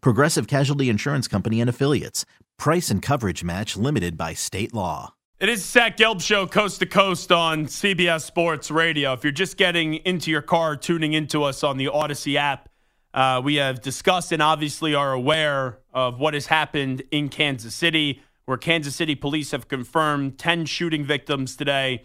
Progressive Casualty Insurance Company and Affiliates. Price and coverage match limited by state law. It is Zach Gelb Show, coast to coast on CBS Sports Radio. If you're just getting into your car, tuning into us on the Audacy app, uh, we have discussed and obviously are aware of what has happened in Kansas City, where Kansas City police have confirmed 10 shooting victims today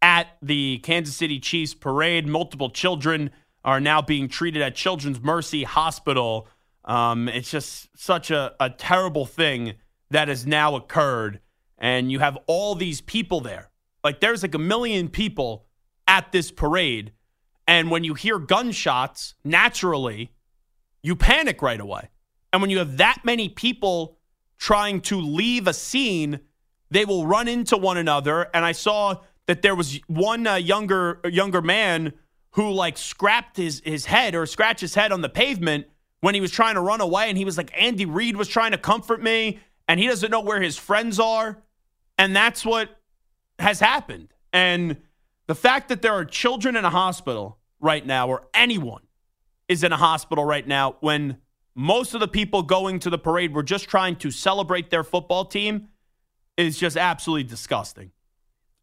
at the Kansas City Chiefs parade. Multiple children are now being treated at Children's Mercy Hospital. Um, it's just such a, a terrible thing that has now occurred. And you have all these people there. Like there's like a million people at this parade. And when you hear gunshots, naturally, you panic right away. And when you have that many people trying to leave a scene, they will run into one another. And I saw that there was one uh, younger younger man who like scrapped his his head or scratched his head on the pavement when he was trying to run away. And he was like, Andy Reid was trying to comfort me, and he doesn't know where his friends are. And that's what has happened. And the fact that there are children in a hospital right now, or anyone is in a hospital right now, when most of the people going to the parade were just trying to celebrate their football team, is just absolutely disgusting.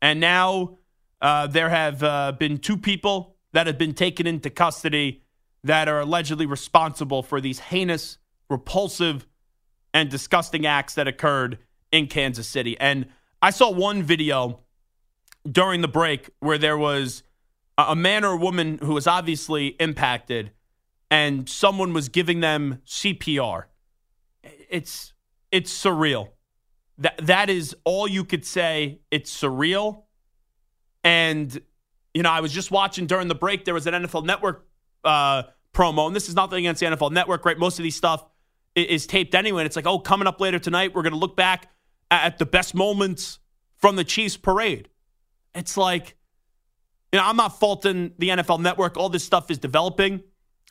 And now uh, there have uh, been two people that have been taken into custody that are allegedly responsible for these heinous, repulsive, and disgusting acts that occurred in Kansas City. And I saw one video during the break where there was a man or a woman who was obviously impacted and someone was giving them CPR. It's it's surreal. That that is all you could say. It's surreal. And you know, I was just watching during the break. There was an NFL Network uh, promo, and this is nothing against the NFL Network, right? Most of these stuff is, taped anyway. And it's like, oh, coming up later tonight, we're going to look back at the best moments from the Chiefs parade. It's like, you know, I'm not faulting the NFL Network. All this stuff is developing,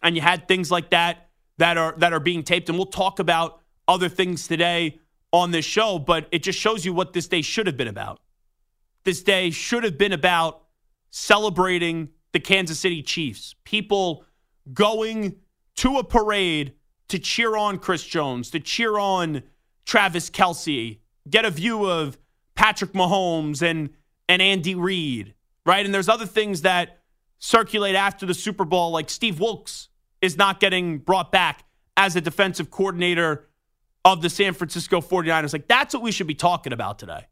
and you had things like that that are that are being taped, and we'll talk about other things today on this show. But it just shows you what this day should have been about. This day should have been about celebrating the Kansas City Chiefs. People going to a parade to cheer on Chris Jones, to cheer on Travis Kelce, get a view of Patrick Mahomes and and Andy Reid, right? And there's other things that circulate after the Super Bowl, like Steve Wilks is not getting brought back as a defensive coordinator of the San Francisco 49ers. Like, that's what we should be talking about today.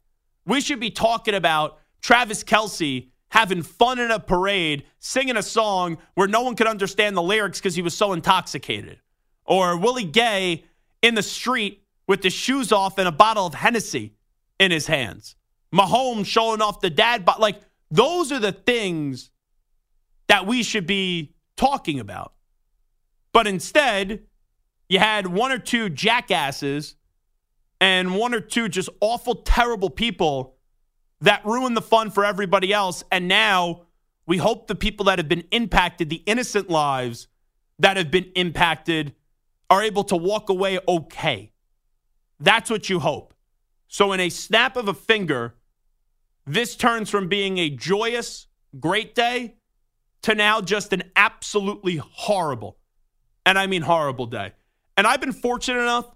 We should be talking about Travis Kelce having fun in a parade, singing a song where no one could understand the lyrics because he was so intoxicated. Or Willie Gay in the street with his shoes off and a bottle of Hennessy in his hands. Mahomes showing off the dad, but like those are the things that we should be talking about. But instead, you had one or two jackasses and one or two just awful, terrible people that ruined the fun for everybody else. And now we hope the people that have been impacted, the innocent lives that have been impacted, are able to walk away okay. That's what you hope. So, in a snap of a finger, this turns from being a joyous, great day to now just an absolutely horrible, and I mean horrible day. And I've been fortunate enough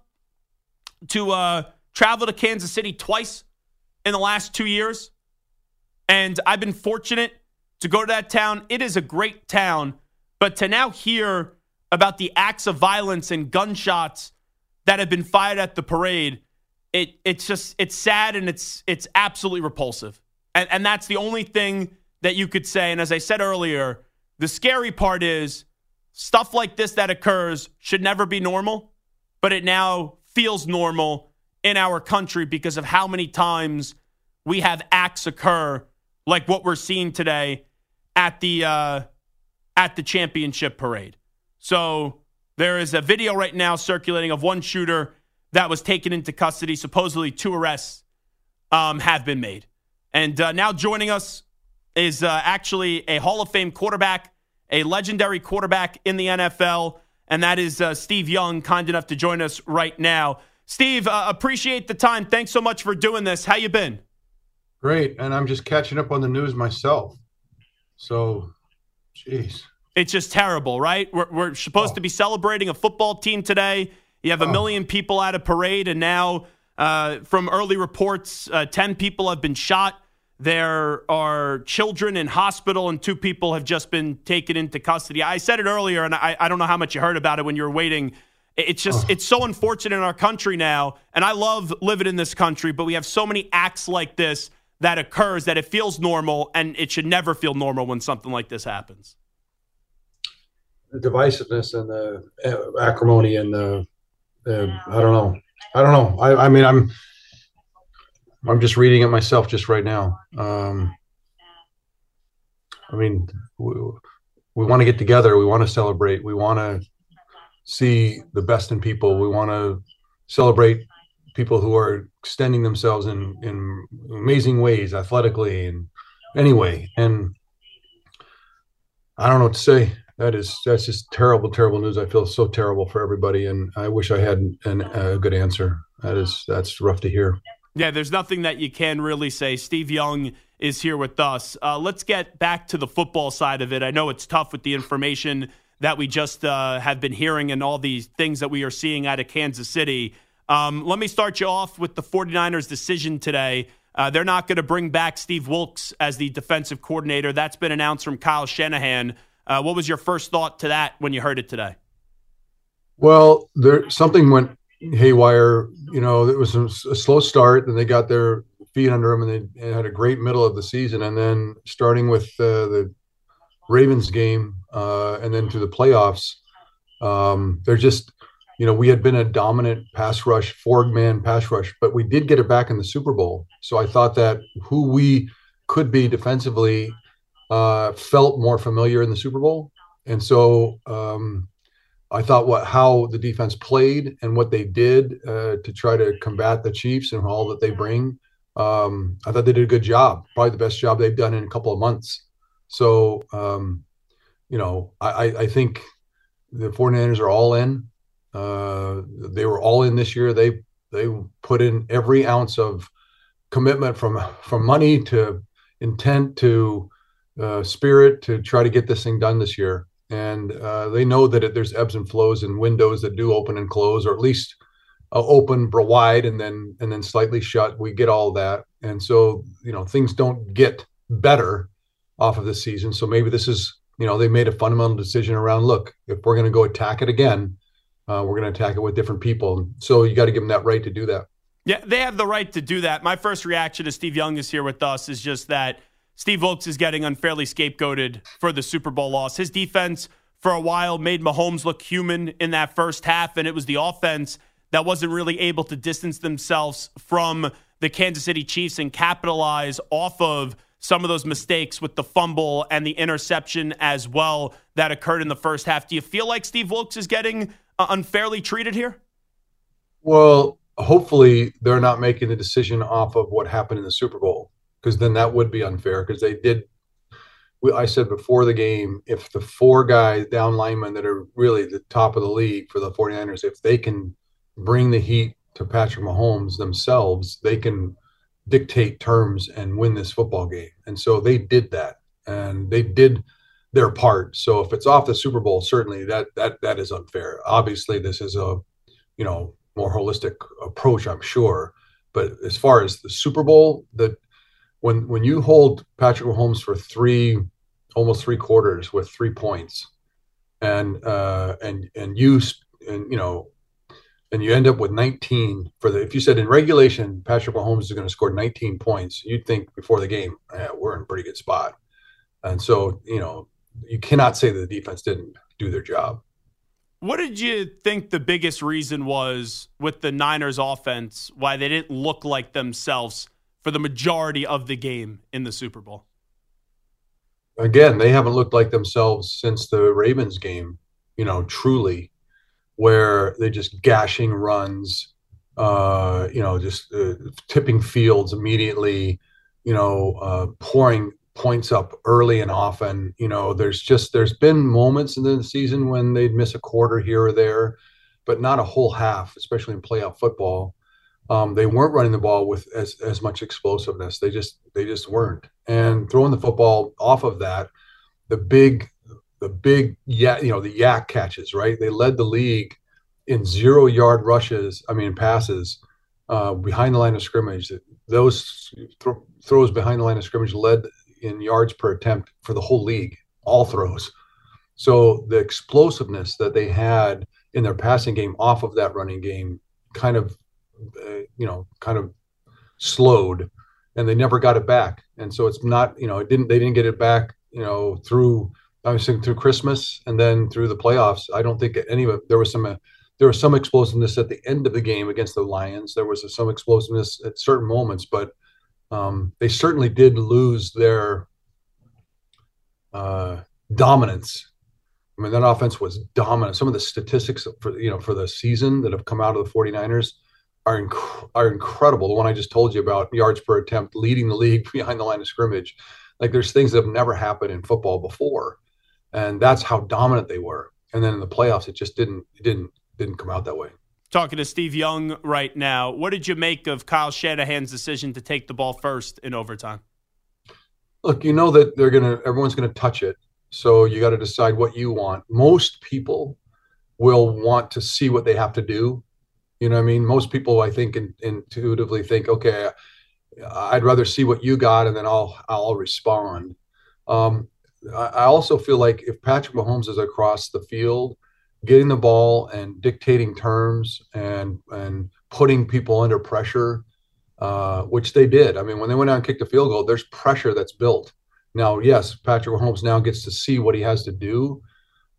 to uh, travel to Kansas City twice in the last two years. And I've been fortunate to go to that town. It is a great town. But to now hear about the acts of violence and gunshots that have been fired at the parade, it it's just it's sad and it's it's absolutely repulsive. And and that's the only thing that you could say. And as I said earlier, the scary part is stuff like this that occurs should never be normal, but it now feels normal in our country because of how many times we have acts occur like what we're seeing today at the uh, at the championship parade. So there is a video right now circulating of one shooter that was taken into custody. Supposedly, two arrests um, have been made. And uh, now joining us is uh, actually a Hall of Fame quarterback, a legendary quarterback in the NFL, and that is uh, Steve Young, kind enough to join us right now. Steve, uh, appreciate the time. Thanks so much for doing this. How you been? Great, and I'm just catching up on the news myself. So, jeez. It's just terrible, right? We're, we're supposed oh. to be celebrating a football team today. You have a oh. million people at a parade, and now, uh, from early reports, uh, 10 people have been shot. There are children in hospital, and two people have just been taken into custody. I said it earlier, and I, I don't know how much you heard about it when you were waiting. It's just, it's so unfortunate in our country now. And I love living in this country, but we have so many acts like this that occurs that it feels normal, and it should never feel normal when something like this happens the divisiveness and the uh, acrimony and the, the I don't know. I don't know. I, I mean, I'm I'm just reading it myself just right now. Um, I mean, we, we want to get together. We want to celebrate. We want to see the best in people. We want to celebrate people who are extending themselves in in amazing ways, athletically and anyway. And I don't know what to say that is that's just terrible, terrible news. I feel so terrible for everybody, and I wish I had an, a good answer. That is that's rough to hear. Yeah, there's nothing that you can really say. Steve Young is here with us. Uh, let's get back to the football side of it. I know it's tough with the information that we just uh, have been hearing and all these things that we are seeing out of Kansas City. Um, let me start you off with the 49ers' decision today. Uh, they're not going to bring back Steve Wilks as the defensive coordinator. That's been announced from Kyle Shanahan. Uh, what was your first thought to that when you heard it today? Well, there something went haywire. You know, it was a, a slow start, and they got their feet under them, and they, they, had a great middle of the season. And then starting with uh, the Ravens game, uh, and then to the playoffs, um, they're just, you know, we had been a dominant pass rush, four man pass rush, but we did get it back in the Super Bowl. So I thought that who we could be defensively uh, felt more familiar in the Super Bowl, and so um, I thought what how the defense played and what they did uh, to try to combat the Chiefs and all that they bring. Um, I thought they did a good job, probably the best job they've done in a couple of months. So, um, you know, I, I think the 49ers are all in. Uh, they were all in this year. They they put in every ounce of commitment from from money to intent to uh, spirit to try to get this thing done this year. And uh, they know that it, there's ebbs and flows and windows that do open and close, or at least uh, open wide and then and then slightly shut. We get all that, and so you know things don't get better off of this season. So maybe this is you know they made a fundamental decision around. Look, if we're going to go attack it again, uh, we're going to attack it with different people. So you got to give them that right to do that. Yeah, they have the right to do that. My first reaction to Steve Young is here with us is just that Steve Wilks is getting unfairly scapegoated for the Super Bowl loss. His defense for a while made Mahomes look human in that first half, and it was the offense that wasn't really able to distance themselves from the Kansas City Chiefs and capitalize off of some of those mistakes with the fumble and the interception as well that occurred in the first half. Do you feel like Steve Wilks is getting uh, unfairly treated here? Well, hopefully they're not making the decision off of what happened in the Super Bowl because then that would be unfair because they did. I said before the game, if the four guys down linemen that are really the top of the league for the 49ers, if they can bring the heat to Patrick Mahomes themselves, they can dictate terms and win this football game. And so they did that and they did their part. So if it's off the Super Bowl, certainly that that that is unfair. Obviously, this is a you know more holistic approach, I'm sure. But as far as the Super Bowl, the when when you hold Patrick Mahomes for three, almost three quarters with three points, and uh, and and you and you know and you end up with 19 for the. If you said in regulation, Patrick Mahomes is going to score 19 points, you'd think before the game, yeah, we're in a pretty good spot. And so, you know, you cannot say that the defense didn't do their job. What did you think the biggest reason was with the Niners offense why they didn't look like themselves for the majority of the game in the Super Bowl? Again, they haven't looked like themselves since the Ravens game, you know, truly, where they're just gashing runs, uh, you know, just uh, tipping fields immediately, you know, uh, pouring points up early and often. You know, there's just there's been moments in the season when they'd miss a quarter here or there, but not a whole half, especially in playoff football. Um, they weren't running the ball with as, as much explosiveness. They just they just weren't. And throwing the football off of that, the big the big yeah you know the yak catches right. They led the league in zero yard rushes. I mean passes uh, behind the line of scrimmage. Those th- throws behind the line of scrimmage led in yards per attempt for the whole league, all throws. So the explosiveness that they had in their passing game off of that running game kind of, uh, you know, kind of slowed, and they never got it back. And so it's not, you know, it didn't. They didn't get it back, you know, through obviously through Christmas and then through the playoffs. I don't think any of it. There was some. Uh, there was some explosiveness at the end of the game against the Lions. There was some explosiveness at certain moments, but um, they certainly did lose their uh, dominance. I mean, that offense was dominant. Some of the statistics for you know for the season that have come out of the 49ers are inc- are incredible. The one I just told you about yards per attempt, leading the league behind the line of scrimmage. Like there's things that have never happened in football before, and that's how dominant they were. And then in the playoffs, it just didn't it didn't didn't come out that way talking to Steve Young right now. What did you make of Kyle Shanahan's decision to take the ball first in overtime? Look, you know that they're gonna everyone's gonna touch it, so you got to decide what you want. Most people will want to see what they have to do. You know what I mean? Most people, I think, in, intuitively think, okay, I'd rather see what you got, and then I'll I'll respond. Um, I, also feel like if Patrick Mahomes is across the field getting the ball and dictating terms and and putting people under pressure, uh, which they did. I mean, when they went out and kicked a field goal, there's pressure that's built. Now, yes, Patrick Mahomes now gets to see what he has to do,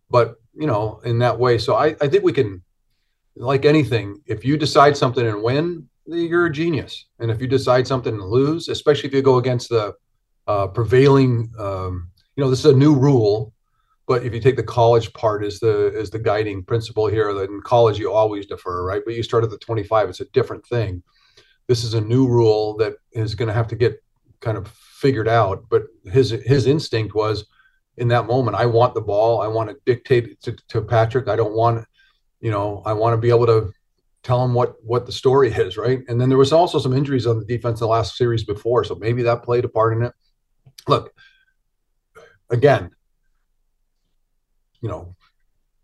but you know, in that way. So I, I think we can, like anything, if you decide something and win, you're a genius. And if you decide something and lose, especially if you go against the uh, prevailing, um, you know, this is a new rule but if you take the college part as the as the guiding principle here, that in college you always defer, right? But you start at the 25, it's a different thing. This is a new rule that is going to have to get kind of figured out. But his his instinct was in that moment, I want the ball. I want to dictate to, to Patrick. I don't want, you know, I want to be able to tell him what what the story is, right? And then there was also some injuries on the defense in the last series before, so maybe that played a part in it. Look, again, you know,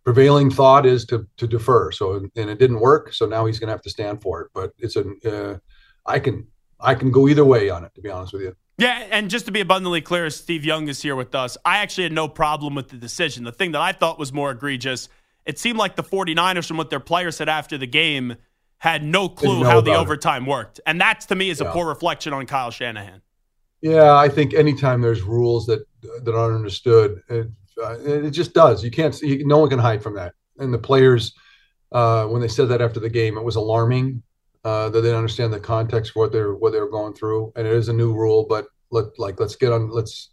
prevailing thought is to to defer. So and it didn't work. So now he's going to have to stand for it. But it's a uh, I can I can go either way on it. To be honest with you. Yeah, and just to be abundantly clear, Steve Young is here with us. I actually had no problem with the decision. The thing that I thought was more egregious, it seemed like the 49ers, from what their players said after the game, had no clue how the overtime it. worked. And that, to me, is yeah. a poor reflection on Kyle Shanahan. Yeah, I think anytime there's rules that that aren't understood, it, uh, it just does. You can't. You, no one can hide from that. And the players, uh, when they said that after the game, it was alarming uh, that they didn't understand the context for what they're what they're going through. And it is a new rule, but let like let's get on. Let's.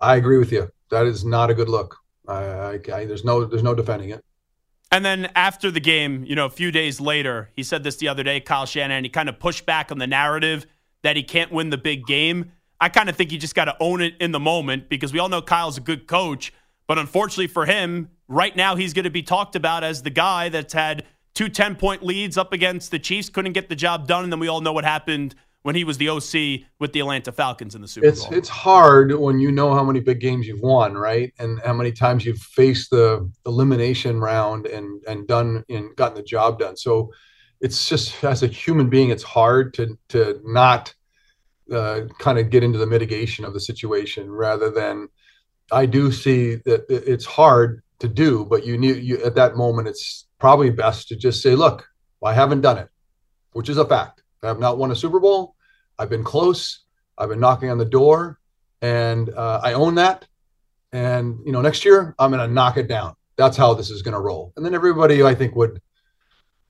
I agree with you. That is not a good look. I, I, I there's no there's no defending it. And then after the game, you know, a few days later, he said this the other day, Kyle Shanahan, he kind of pushed back on the narrative that he can't win the big game. I kind of think you just got to own it in the moment because we all know Kyle's a good coach. But unfortunately for him, right now he's going to be talked about as the guy that's had two 10 point leads up against the Chiefs, couldn't get the job done. And then we all know what happened when he was the OC with the Atlanta Falcons in the Super it's, Bowl. It's hard when you know how many big games you've won, right? And how many times you've faced the elimination round and and done and gotten the job done. So it's just as a human being, it's hard to to not uh, kind of get into the mitigation of the situation rather than I do see that it's hard to do, but you need you at that moment. It's probably best to just say, "Look, I haven't done it, which is a fact. I have not won a Super Bowl. I've been close. I've been knocking on the door, and uh, I own that. And you know, next year I'm going to knock it down. That's how this is going to roll. And then everybody, I think, would,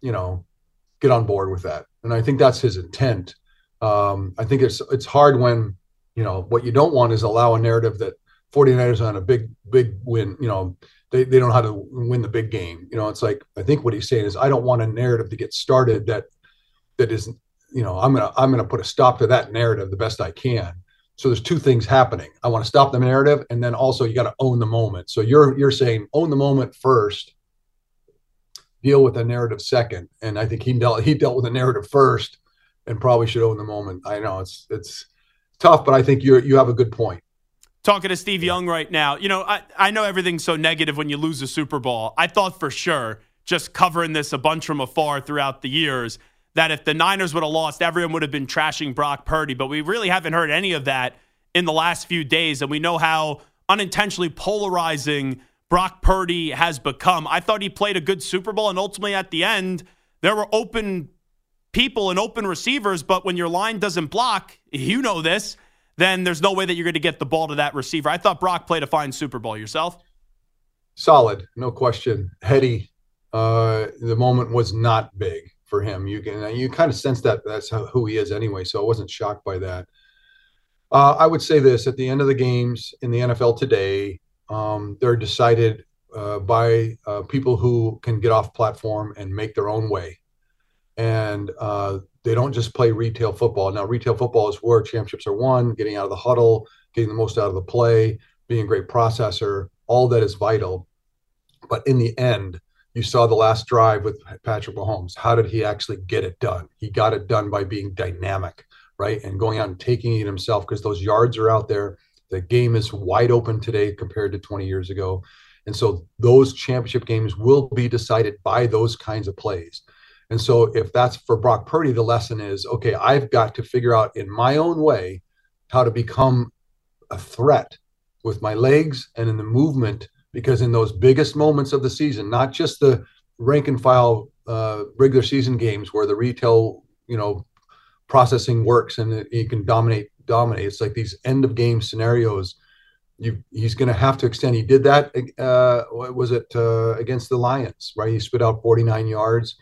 you know, get on board with that. And I think that's his intent. Um, I think it's it's hard when you know what you don't want is allow a narrative that 49ers on a big big win. You know, they, they don't know how to win the big game. You know, it's like I think what he's saying is I don't want a narrative to get started that that is you know I'm gonna I'm gonna put a stop to that narrative the best I can. So there's two things happening. I want to stop the narrative, and then also you got to own the moment. So you're you're saying own the moment first, deal with the narrative second. And I think he dealt he dealt with the narrative first, and probably should own the moment. I know it's it's tough, but I think you you have a good point talking to Steve Young right now. You know, I, I know everything's so negative when you lose a Super Bowl. I thought for sure, just covering this a bunch from afar throughout the years, that if the Niners would have lost, everyone would have been trashing Brock Purdy. But we really haven't heard any of that in the last few days. And we know how unintentionally polarizing Brock Purdy has become. I thought he played a good Super Bowl. And ultimately, at the end, there were open people and open receivers. But when your line doesn't block, you know this then there's no way that you're going to get the ball to that receiver. I thought Brock played a fine Super Bowl yourself. Solid, no question. Heady. Uh, the moment was not big for him. You can you kind of sense that that's how, who he is anyway. So I wasn't shocked by that. Uh, I would say this: at the end of the games in the NFL today, um, they're decided uh, by uh, people who can get off platform and make their own way. And uh, they don't just play retail football. Now, retail football is where championships are won, getting out of the huddle, getting the most out of the play, being a great processor. All that is vital. But in the end, you saw the last drive with Patrick Mahomes. How did he actually get it done? He got it done by being dynamic, right? And going out and taking it himself because those yards are out there. The game is wide open today compared to 20 years ago. And so those championship games will be decided by those kinds of plays. And so, if that's for Brock Purdy, the lesson is okay, I've got to figure out in my own way how to become a threat with my legs and in the movement. Because in those biggest moments of the season, not just the rank and file uh, regular season games where the retail, you know, processing works and you can dominate, dominate. It's like these end of game scenarios. You, he's going to have to extend. He did that. Uh, was it uh, against the Lions? Right, he spit out 49 yards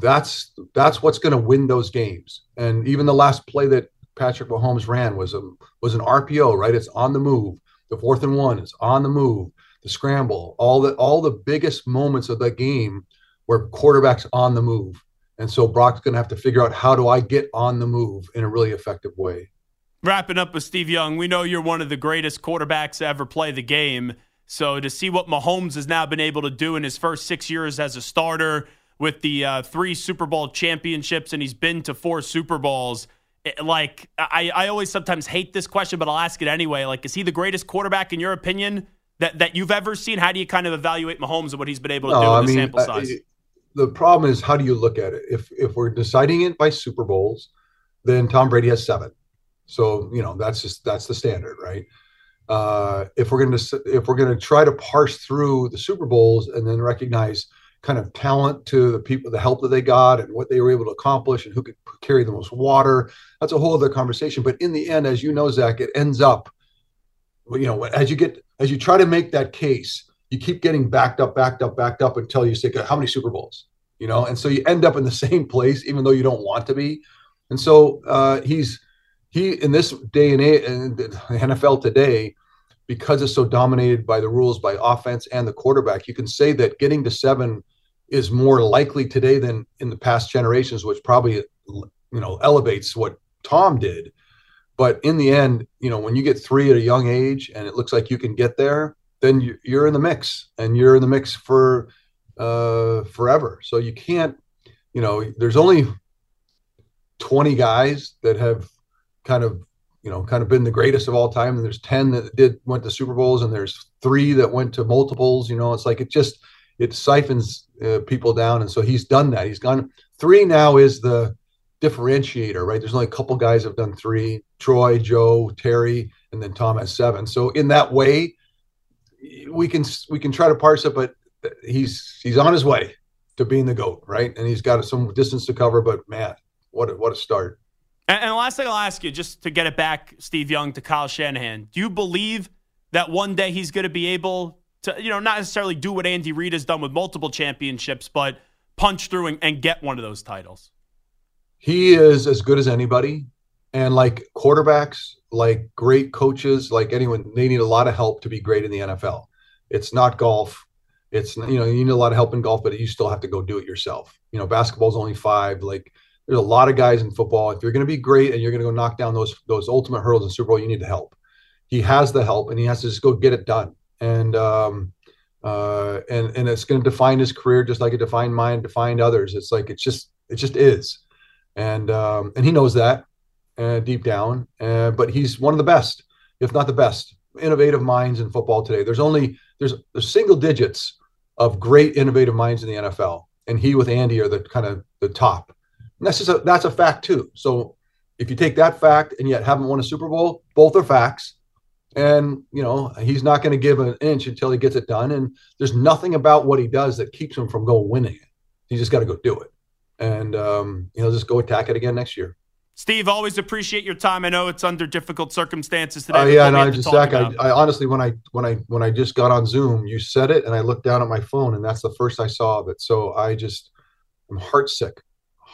that's that's what's going to win those games. And even the last play that Patrick Mahomes ran was a was an RPO, right? It's on the move. The fourth and one is on the move. The scramble, all the all the biggest moments of the game where quarterbacks on the move. And so Brock's going to have to figure out how do I get on the move in a really effective way. Wrapping up with Steve Young, we know you're one of the greatest quarterbacks to ever play the game. So to see what Mahomes has now been able to do in his first six years as a starter, with the uh, three Super Bowl championships, and he's been to four Super Bowls. It, like I, I always sometimes hate this question, but I'll ask it anyway. Like, is he the greatest quarterback in your opinion that that you've ever seen? How do you kind of evaluate Mahomes and what he's been able to no, do in the mean, sample size? the problem is how do you look at it? If if we're deciding it by Super Bowls, then Tom Brady has seven. So you know that's just that's the standard, right? Uh, if we're going to if we're going to try to parse through the Super Bowls and then recognize kind of talent to the people, the help that they got, and what they were able to accomplish, and who could carry the most water. That's a whole other conversation. But in the end, as you know, Zach, it ends up, you know, as you get as you try to make that case, you keep getting backed up, backed up, backed up until you say, "How many Super Bowls?" You know, and so you end up in the same place, even though you don't want to be. And so uh, he's he in this day and age, in the NFL today, because it's so dominated by the rules by offense and the quarterback, you can say that getting to seven is more likely today than in the past generations, which probably you know elevates what Tom did. But in the end, you know, when you get three at a young age and it looks like you can get there, then you're in the mix, and you're in the mix for uh, forever. So you can't, you know, there's only 20 guys that have kind of you know, kind of been the greatest of all time. And there's 10 that did went to Super Bowls and there's three that went to multiples, you know, it's like it just, it siphons uh, people down. And so he's done that. He's gone three now is the differentiator, right? There's only a couple guys have done three, Troy, Joe, Terry, and then Tom has seven. So in that way, we can, we can try to parse it, but he's, he's on his way. to being the goat, right? And he's got some distance to cover, but man, what a, what a start! And, and the last thing I'll ask you, just to get it back, Steve Young to Kyle Shanahan, do you believe that one day he's going to be able to, you know, not necessarily do what Andy Reid has done with multiple championships, but punch through and, and get one of those titles? He is as good as anybody, and like quarterbacks, like great coaches, like anyone, they need a lot of help to be great in the NFL. It's not golf. It's you know you need a lot of help in golf, but you still have to go do it yourself. You know, basketball's only five. Like there's a lot of guys in football. If you're going to be great and you're going to go knock down those those ultimate hurdles in Super Bowl, you need the help. He has the help, and he has to just go get it done. And um, uh, and and it's going to define his career just like it defined mine, defined others. It's like it's just it just is, and um, and he knows that uh, deep down. Uh, but he's one of the best, if not the best, innovative minds in football today. There's only there's there's single digits of great innovative minds in the NFL, and he with Andy are the kind of the top. And that's just a that's a fact too. So if you take that fact and yet haven't won a Super Bowl, both are facts. And you know he's not going to give an inch until he gets it done. And there's nothing about what he does that keeps him from going winning it. He just got to go do it, and um, you know just go attack it again next year. Steve, always appreciate your time. I know it's under difficult circumstances today. Uh, yeah, no, I just Zach. I, I, honestly, when I when I when I just got on Zoom, you said it, and I looked down at my phone, and that's the first I saw of it. So I just I'm heartsick,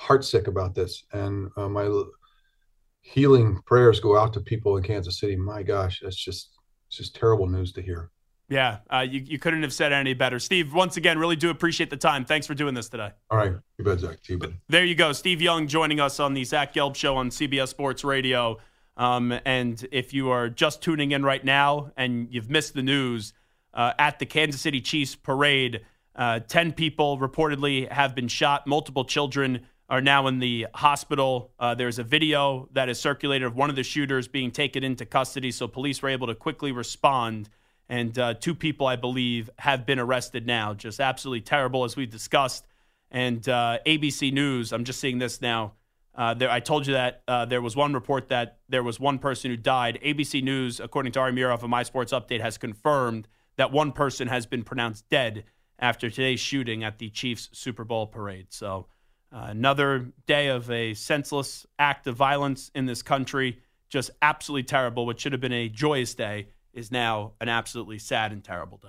heartsick about this, and uh, my healing prayers go out to people in Kansas City. My gosh, that's just it's just terrible news to hear. Yeah, uh, you, you couldn't have said any better. Steve, once again, really do appreciate the time. Thanks for doing this today. All right. You bet, Zach. You, buddy. There you go. Steve Young joining us on the Zach Gelb Show on CBS Sports Radio. Um, and if you are just tuning in right now and you've missed the news, uh, at the Kansas City Chiefs parade, uh, 10 people reportedly have been shot. Multiple children are now in the hospital. Uh, there's a video that is circulated of one of the shooters being taken into custody, so police were able to quickly respond and uh, two people, I believe, have been arrested now. Just absolutely terrible, as we've discussed. And uh, ABC News, I'm just seeing this now. Uh, there, I told you that uh, there was one report that there was one person who died. ABC News, according to Ari of My Sports Update, has confirmed that one person has been pronounced dead after today's shooting at the Chiefs Super Bowl parade. So, another day of a senseless act of violence in this country. Just absolutely terrible. What should have been a joyous day is now an absolutely sad and terrible day.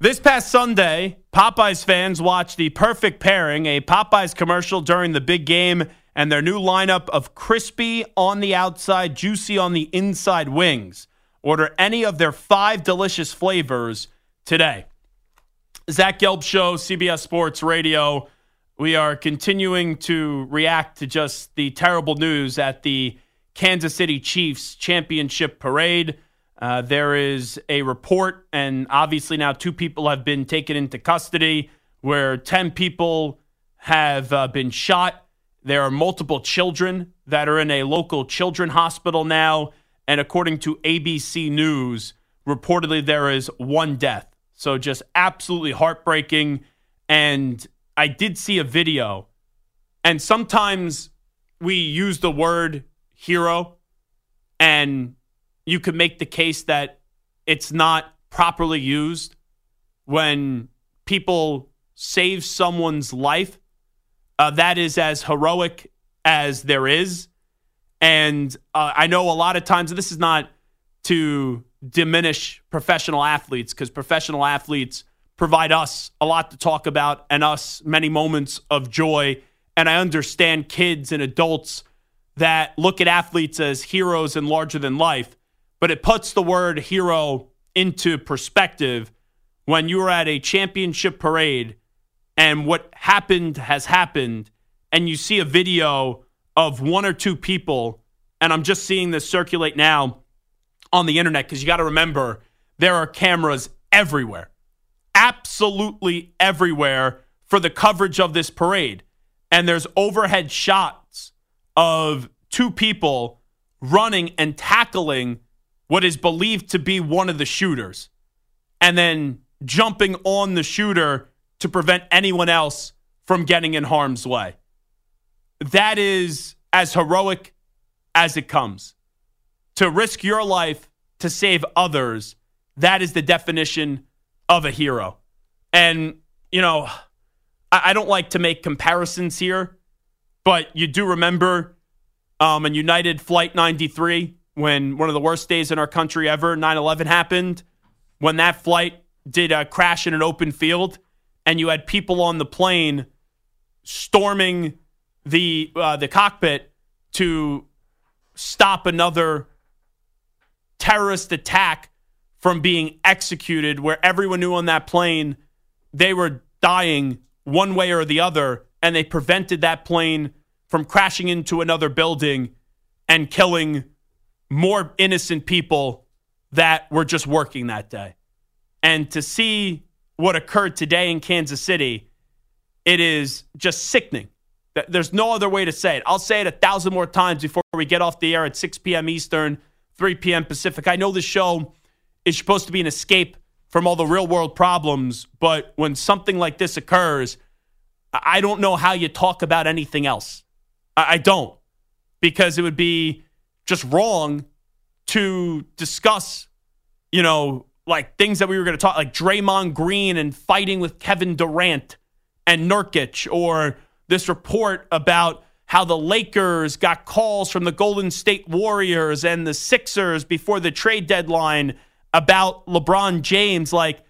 This past Sunday, Popeyes fans watched the perfect pairing, a Popeyes commercial during the big game, and their new lineup of crispy on the outside, juicy on the inside wings. Order any of their five delicious flavors today. Zach Gelb Show, CBS Sports Radio. We are continuing to react to just the terrible news at the Kansas City Chiefs championship parade. Uh, there is a report, and obviously now two people have been taken into custody where 10 people have uh, been shot. There are multiple children that are in a local children hospital now. And according to ABC News, reportedly there is one death. So just absolutely heartbreaking. And I did see a video, and sometimes we use the word hero and you could make the case that it's not properly used when people save someone's life. Uh, that is as heroic as there is. And uh, I know a lot of times, this is not to diminish professional athletes because professional athletes provide us a lot to talk about and us many moments of joy. And I understand kids and adults that look at athletes as heroes and larger than life, but it puts the word hero into perspective when you are at a championship parade and what happened has happened, and you see a video of one or two people, and I'm just seeing this circulate now on the internet because you got to remember there are cameras everywhere, absolutely everywhere for the coverage of this parade. And there's overhead shots of two people running and tackling what is believed to be one of the shooters and then jumping on the shooter to prevent anyone else from getting in harm's way. That is as heroic as it comes. To risk your life to save others, that is the definition of a hero. And, you know, I, don't like to make comparisons here, but you do remember um, in United Flight 93 when one of the worst days in our country ever, 9 11 happened, when that flight did crash in an open field and you had people on the plane storming the uh, the cockpit to stop another terrorist attack from being executed where everyone knew on that plane they were dying one way or the other and they prevented that plane from crashing into another building and killing more innocent people that were just working that day. And to see what occurred today in Kansas City, it is just sickening. There's no other way to say it. I'll say it a thousand more times before we get off the air at 6 p.m. Eastern, 3 p.m. Pacific. I know this show is supposed to be an escape from all the real world problems, but when something like this occurs, I don't know how you talk about anything else. I, don't because it would be just wrong to discuss, you know, like things that we were going to talk, like Draymond Green and fighting with Kevin Durant and Nurkic, or this report about how the Lakers got calls from the Golden State Warriors and the Sixers before the trade deadline about LeBron James. Like,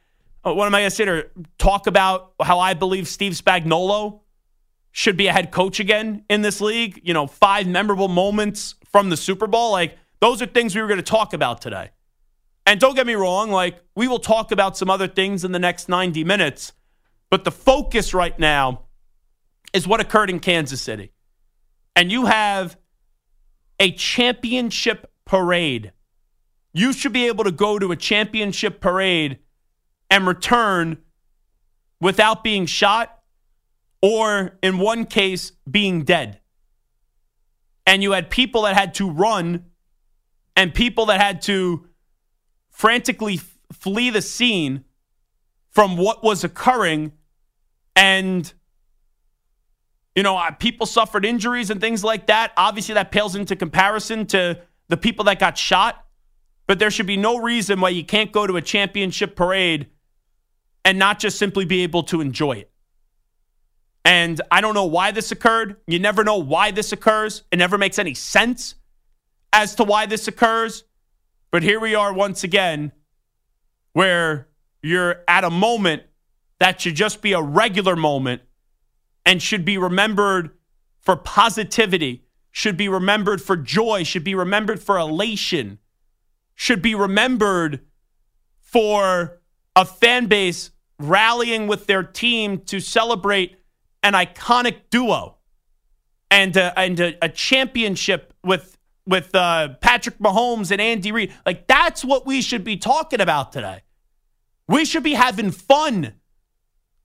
uh, what am I going to sit here? Talk about how I believe Steve Spagnuolo should be a head coach again in this league. You know, five memorable moments from the Super Bowl. Like, those are things we were going to talk about today. And don't get me wrong, like, we will talk about some other things in the next 90 minutes. But the focus right now is what occurred in Kansas City. And you have a championship parade. You should be able to go to a championship parade and return without being shot or in one case, being dead. And you had people that had to run and people that had to frantically f- flee the scene from what was occurring. And, you know, uh, people suffered injuries and things like that. Obviously, that pales into comparison to the people that got shot. But there should be no reason why you can't go to a championship parade and not just simply be able to enjoy it. And I don't know why this occurred. You never know why this occurs. It never makes any sense as to why this occurs. But here we are once again, where you're at a moment that should just be a regular moment and should be remembered for positivity, should be remembered for joy, should be remembered for elation, should be remembered for a fan base rallying with their team to celebrate an iconic duo and and a championship with with uh, Patrick Mahomes and Andy Reid. Like that's what we should be talking about today. We should be having fun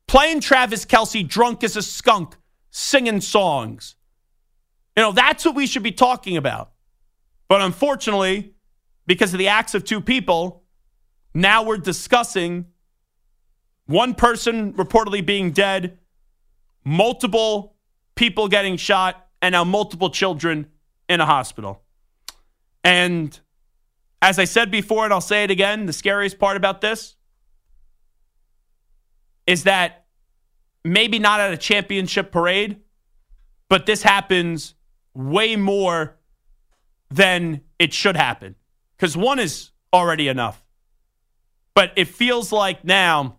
playing Travis Kelce drunk as a skunk, singing songs. You know, that's what we should be talking about. But unfortunately, because of the acts of two people, now we're discussing one person reportedly being dead multiple people getting shot, and now multiple children in a hospital. And as I said before, and I'll say it again, the scariest part about this is that maybe not at a championship parade, but this happens way more than it should happen because one is already enough. But it feels like now,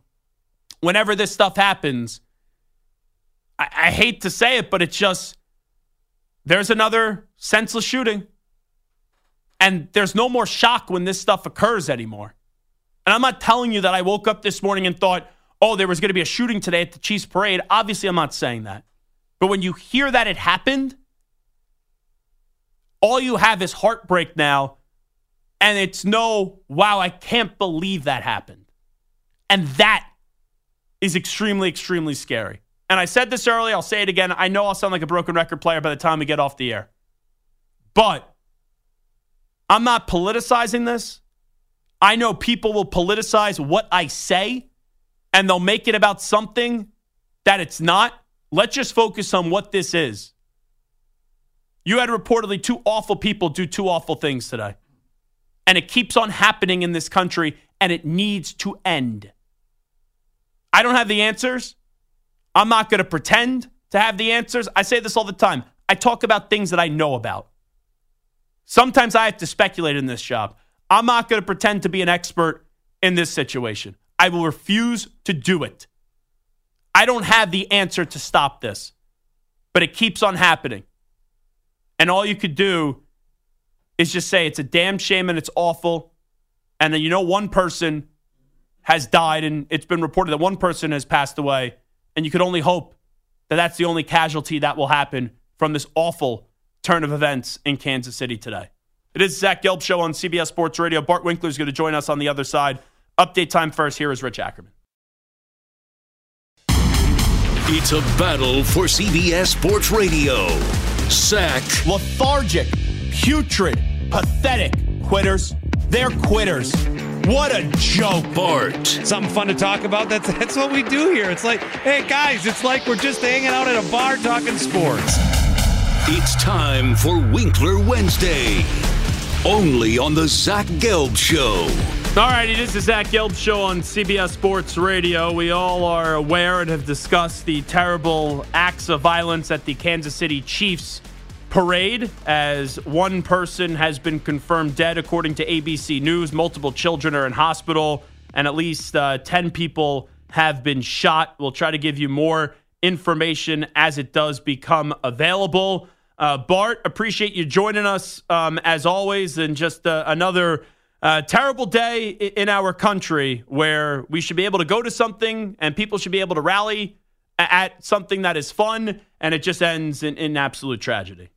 whenever this stuff happens, I, I hate to say it, but it's just there's another senseless shooting. And there's no more shock when this stuff occurs anymore. And I'm not telling you that I woke up this morning and thought, oh, there was going to be a shooting today at the Chiefs parade. Obviously, I'm not saying that. But when you hear that it happened, all you have is heartbreak now. And it's no, wow, I can't believe that happened. And that is extremely, extremely scary. And I said this earlier, I'll say it again. I know I'll sound like a broken record player by the time we get off the air. But I'm not politicizing this. I know people will politicize what I say and they'll make it about something that it's not. Let's just focus on what this is. You had reportedly two awful people do two awful things today. And it keeps on happening in this country and it needs to end. I don't have the answers. I'm not going to pretend to have the answers. I say this all the time. I talk about things that I know about. Sometimes I have to speculate in this job. I'm not going to pretend to be an expert in this situation. I will refuse to do it. I don't have the answer to stop this, but it keeps on happening. And all you could do is just say it's a damn shame and it's awful. And then you know one person has died and it's been reported that one person has passed away. And you could only hope that that's the only casualty that will happen from this awful turn of events in Kansas City today. It is Zach Gelb Show on CBS Sports Radio. Bart Winkler is going to join us on the other side. Update time first. Here is Rich Ackerman. It's a battle for CBS Sports Radio. Sack. Lethargic, putrid, pathetic quitters. They're quitters. What a joke. Bart. Something fun to talk about. That's that's what we do here. It's like, hey guys, it's like we're just hanging out at a bar talking sports. It's time for Winkler Wednesday. Only on the Zach Gelb Show. All right, it is the Zach Gelb Show on CBS Sports Radio. We all are aware and have discussed the terrible acts of violence at the Kansas City Chiefs parade as one person has been confirmed dead, according to ABC News. Multiple children are in hospital, and at least uh, 10 people have been shot. We'll try to give you more information as it does become available. Uh, Bart, appreciate you joining us um, as always, and just uh, another uh, terrible day in our country where we should be able to go to something and people should be able to rally at something that is fun, and it just ends in, in absolute tragedy.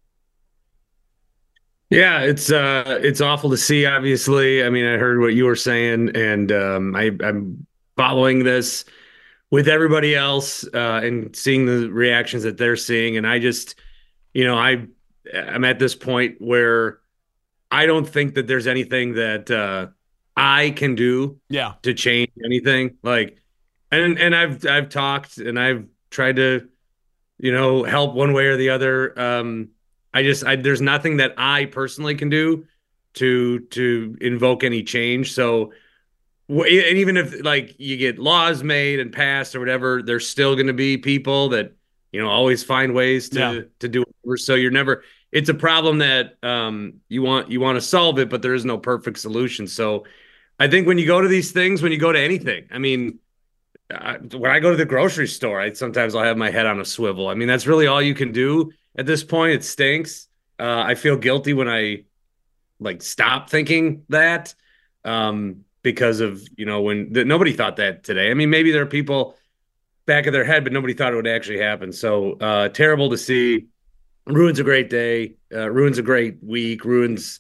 Yeah, it's uh, it's awful to see. Obviously, I mean, I heard what you were saying, and um, I, I'm following this with everybody else uh, and seeing the reactions that they're seeing, and I just, you know, I I'm at this point where I don't think that there's anything that uh, I can do yeah. to change anything. Like, and and I've I've talked and I've tried to, you know, help one way or the other. Um, I just I, there's nothing that I personally can do to to invoke any change. So, and even if like you get laws made and passed or whatever, there's still going to be people that you know always find ways to yeah. to do it. So you're never it's a problem that um, you want you want to solve it, but there is no perfect solution. So I think when you go to these things, when you go to anything, I mean, uh, when I go to the grocery store, I sometimes I'll have my head on a swivel. I mean, that's really all you can do at this point. It stinks. Uh, I feel guilty when I like stop thinking that um, because of you know when the, nobody thought that today. I mean, maybe there are people back of their head, but nobody thought it would actually happen. So uh, terrible to see ruins a great day, uh, ruins a great week, ruins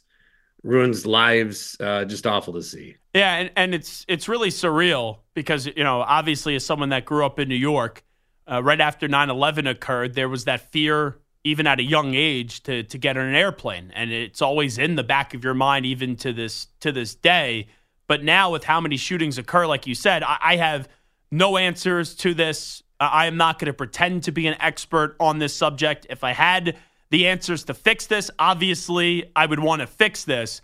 ruins lives. Uh, just awful to see. Yeah, and, and it's it's really surreal because you know obviously as someone that grew up in New York, uh, right after 9-11 occurred, there was that fear even at a young age to to get on an airplane, and it's always in the back of your mind even to this to this day. But now with how many shootings occur, like you said, I, I have no answers to this. I am not going to pretend to be an expert on this subject. If I had the answers to fix this, obviously I would want to fix this.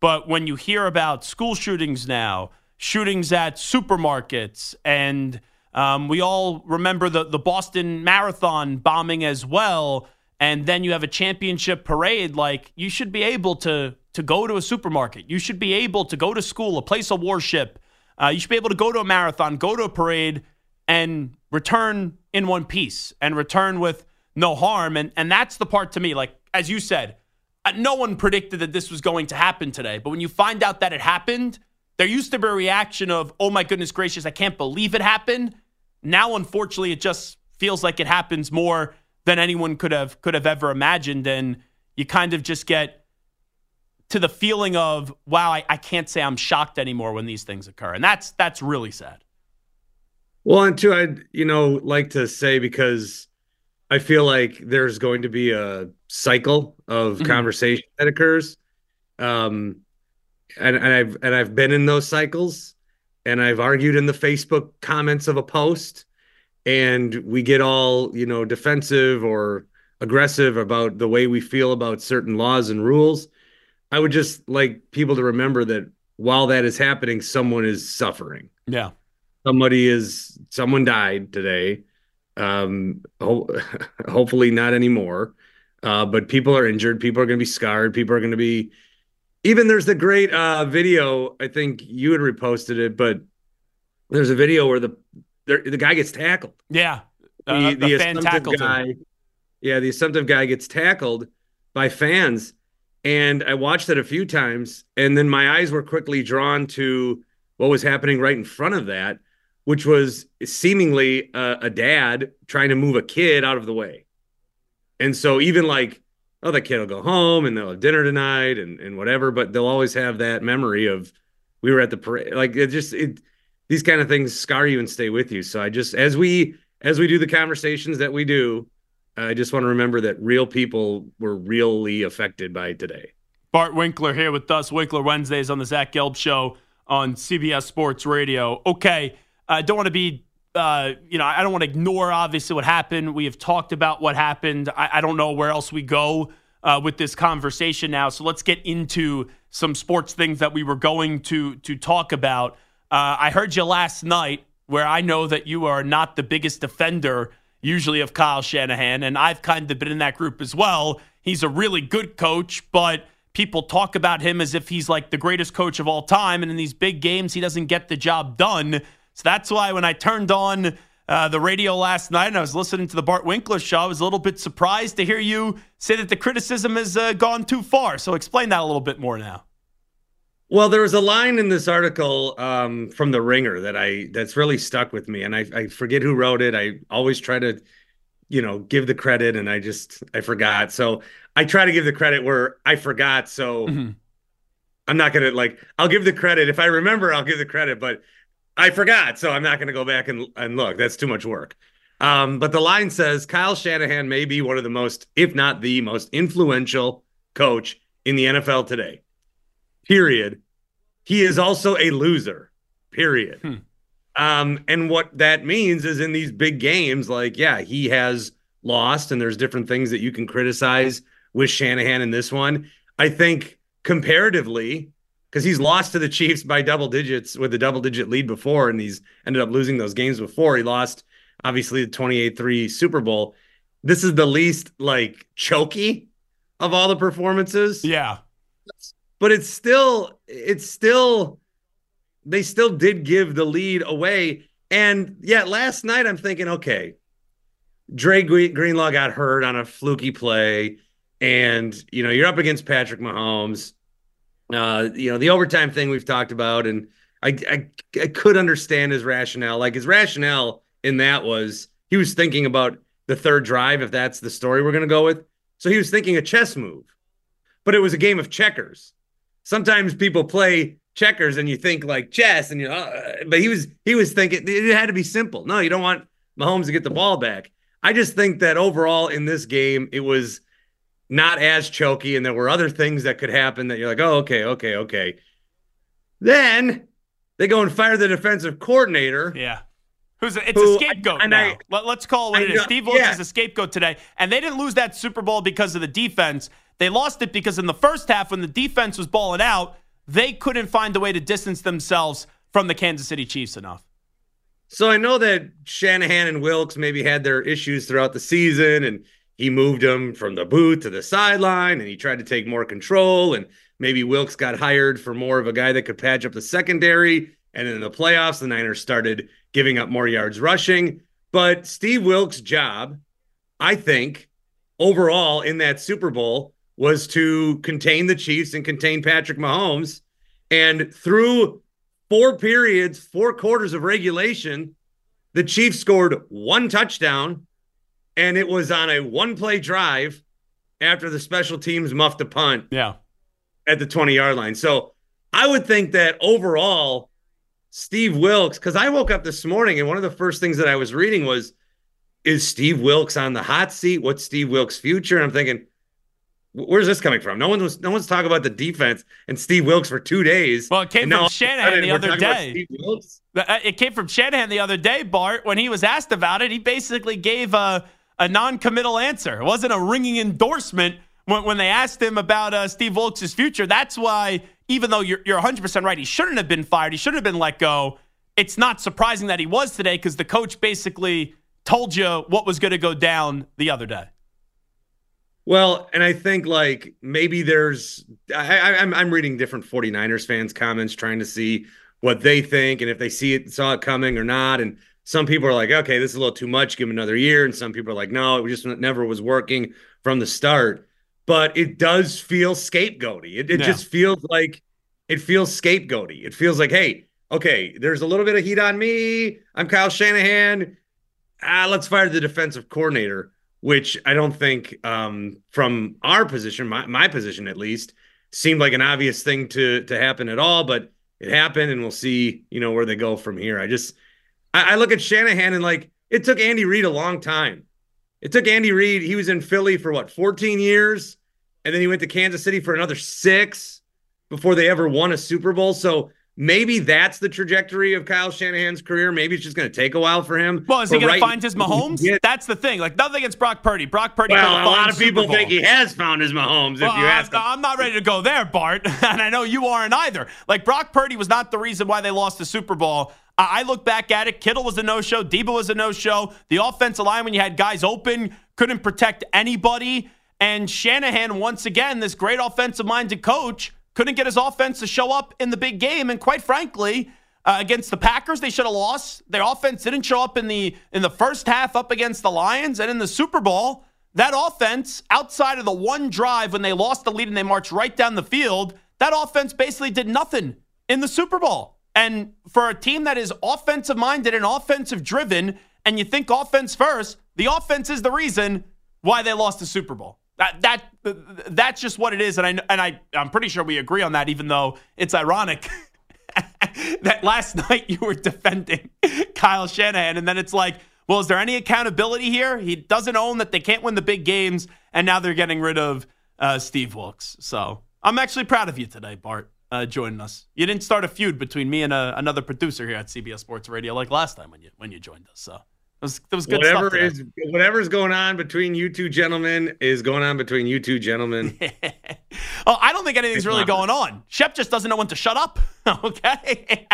But when you hear about school shootings now, shootings at supermarkets, and um, we all remember the, the Boston Marathon bombing as well. And then you have a championship parade, like you should be able to to go to a supermarket. You should be able to go to school, a place of worship. Uh, you should be able to go to a marathon, go to a parade, and return in one piece and return with no harm. And and that's the part to me, like as you said, uh, no one predicted that this was going to happen today. But when you find out that it happened, there used to be a reaction of, "Oh my goodness gracious, I can't believe it happened." Now, unfortunately, it just feels like it happens more than anyone could have could have ever imagined, and you kind of just get to the feeling of, "Wow, I, I can't say I'm shocked anymore when these things occur," and that's that's really sad. Well, and two, I'd you know like to say because I feel like there's going to be a cycle of mm-hmm. conversation that occurs, um, and, and I've and I've been in those cycles, and I've argued in the Facebook comments of a post, and we get all you know defensive or aggressive about the way we feel about certain laws and rules. I would just like people to remember that while that is happening, someone is suffering. Yeah somebody is someone died today. Um, ho- hopefully not anymore. Uh, but people are injured. People are going to be scarred. People are going to be. Even there's the great uh, video. I think you had reposted it, but there's a video where the the guy gets tackled. Yeah, uh, the, the, the assumptive guy. Him. Yeah, the assumptive guy gets tackled by fans, and I watched it a few times, and then my eyes were quickly drawn to what was happening right in front of that, which was seemingly a, a, dad trying to move a kid out of the way. And so even like, oh, the kid will go home and they'll have dinner tonight and, and whatever, but they'll always have that memory of we were at the parade. Like it just it these kind of things scar you and stay with you. So I just as we as we do the conversations that we do, I just want to remember that real people were really affected by today. Bart Winkler here with us, Winkler Wednesdays on the Zach Gelb Show on CBS Sports Radio. Okay, I don't want to be, uh, you know, I don't want to ignore obviously what happened. We have talked about what happened. I, I don't know where else we go uh, with this conversation now. So let's get into some sports things that we were going to to talk about. Uh, I heard you last night, where I know that you are not the biggest defender usually of Kyle Shanahan, and I've kind of been in that group as well. He's a really good coach, but people talk about him as if he's like the greatest coach of all time. And in these big games, he doesn't get the job done. So that's why when I turned on uh, the radio last night and I was listening to the Bart Winkler show, I was a little bit surprised to hear you say that the criticism has uh, gone too far. So explain that a little bit more now. Well, there was a line in this article um, from the Ringer that I that's really stuck with me, and I, I forget who wrote it. I always try to, you know, give the credit, and I just I forgot. So I try to give the credit where I forgot. So mm-hmm. I'm not gonna like I'll give the credit if I remember. I'll give the credit, but I forgot, so I'm not gonna go back and and look. That's too much work. Um, but the line says Kyle Shanahan may be one of the most, if not the most influential coach in the NFL today. Period. He is also a loser. Period. Hmm. Um, and what that means is in these big games, like, yeah, he has lost, and there's different things that you can criticize with Shanahan in this one. I think comparatively, because he's lost to the Chiefs by double digits with a double digit lead before, and he's ended up losing those games before. He lost, obviously, the 28 3 Super Bowl. This is the least like choky of all the performances. Yeah. But it's still, it's still, they still did give the lead away. And yet last night I'm thinking, okay, Dre Greenlaw got hurt on a fluky play and you know you're up against Patrick Mahomes. Uh, you know the overtime thing we've talked about, and I, I I could understand his rationale. Like his rationale in that was he was thinking about the third drive, if that's the story we're going to go with. So he was thinking a chess move, but it was a game of checkers. Sometimes people play checkers and you think like chess, and you know, uh, but he was he was thinking it had to be simple. No, you don't want Mahomes to get the ball back. I just think that overall in this game, it was not as choky, and there were other things that could happen that you're like, oh, okay, okay, okay. Then they go and fire the defensive coordinator. Yeah. Who's a, it's who, a scapegoat and now. I, Let, us call it what I, it is. Steve Wilks yeah. is a scapegoat today, and they didn't lose that Super Bowl because of the defense. They lost it because in the first half, when the defense was balling out, they couldn't find a way to distance themselves from the Kansas City Chiefs enough. So I know that Shanahan and Wilks maybe had their issues throughout the season, and he moved him from the booth to the sideline and he tried to take more control. And maybe Wilks got hired for more of a guy that could patch up the secondary. And in the playoffs, the Niners started giving up more yards rushing. But Steve Wilks' job, I think, overall in that Super Bowl was to contain the Chiefs and contain Patrick Mahomes. And through four periods, four quarters of regulation, the Chiefs scored one touchdown, and it was on a one play drive after the special teams muffed a punt. Yeah. At the 20 yard line. So I would think that overall, Steve Wilks, because I woke up this morning and one of the first things that I was reading was, is Steve Wilks on the hot seat? What's Steve Wilks' future? And I'm thinking, where's this coming from? No one was no one's talking about the defense and Steve Wilks for two days. Well, it came from Shanahan the other day. Uh, it came from Shanahan the other day, Bart. When he was asked about it, he basically gave a a non-committal answer. It wasn't a ringing endorsement when, when they asked him about uh, Steve Wilks' future. That's why, even though you're, you're 100% right, he shouldn't have been fired. He shouldn't have been let go. It's not surprising that he was today because the coach basically told you what was going to go down the other day. Well, and I think like maybe there's I, I am I'm, I'm reading different 49ers fans comments trying to see what they think and if they see it saw it coming or not. And some people are like, okay, this is a little too much, give him another year. And some people are like, no, it just never was working from the start. But it does feel scapegoaty. It, it yeah. just feels like it feels scapegoaty. It feels like, hey, okay, there's a little bit of heat on me. I'm Kyle Shanahan. Ah, let's fire the defensive coordinator which I don't think um, from our position, my, my position at least, seemed like an obvious thing to to happen at all. But it happened, and we'll see, you know, where they go from here. I just I, I look at Shanahan and like it took Andy Reid a long time. It took Andy Reid. He was in Philly for what 14 years, and then he went to Kansas City for another six before they ever won a Super Bowl. So Maybe that's the trajectory of Kyle Shanahan's career. Maybe it's just going to take a while for him. Well, is he going right, to find his Mahomes? That's the thing. Like nothing against Brock Purdy. Brock Purdy. Well, a lot of people think he has found his Mahomes. Well, if you ask, I'm, I'm not ready to go there, Bart, and I know you aren't either. Like Brock Purdy was not the reason why they lost the Super Bowl. I look back at it. Kittle was a no-show. Deebo was a no-show. The offensive line, when you had guys open, couldn't protect anybody. And Shanahan, once again, this great offensive-minded coach couldn't get his offense to show up in the big game. And quite frankly, uh, against the Packers, they should have lost. Their offense didn't show up in the in the first half up against the Lions, and in the Super Bowl, that offense, outside of the one drive when they lost the lead and they marched right down the field, that offense basically did nothing in the Super Bowl. And for a team that is offensive minded and offensive driven, and you think offense first, the offense is the reason why they lost the Super Bowl. That that that's just what it is, and I and I I'm pretty sure we agree on that. Even though it's ironic that last night you were defending Kyle Shanahan, and then it's like, well, is there any accountability here? He doesn't own that they can't win the big games, and now they're getting rid of uh, Steve Wilks. So I'm actually proud of you today, Bart, uh, joining us. You didn't start a feud between me and uh, another producer here at CBS Sports Radio like last time when you when you joined us. So was, that was good Whatever is whatever's going on between you two gentlemen is going on between you two gentlemen. oh, I don't think anything's really going on. Shep just doesn't know when to shut up. okay.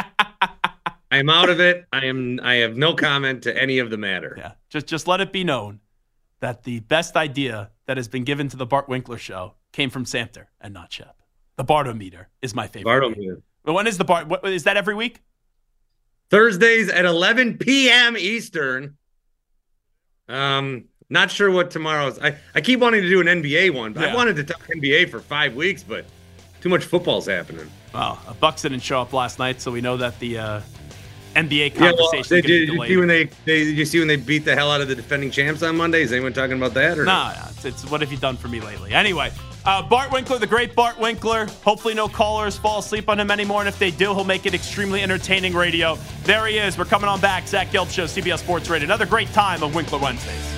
I am out of it. I am. I have no comment to any of the matter. Yeah. Just just let it be known that the best idea that has been given to the Bart Winkler show came from Samter and not Shep. The Bartometer is my favorite. Bartometer. But when is the Bart? What, is that every week? Thursdays at 11 p.m. Eastern. Um, not sure what tomorrow's. I, I keep wanting to do an NBA one. Yeah. I wanted to talk NBA for five weeks, but too much football's happening. A Bucks didn't show up last night, so we know that the uh, NBA conversation. Yeah, well, they, did, you see when they, they did you see when they beat the hell out of the defending champs on Monday? Is anyone talking about that? Or nah it's, it's what have you done for me lately? Anyway, uh, Bart Winkler, the great Bart Winkler. Hopefully, no callers fall asleep on him anymore. And if they do, he'll make it extremely entertaining radio. There he is. We're coming on back. Zach Gelb Show, CBS Sports Radio. Another great time of Winkler Wednesdays.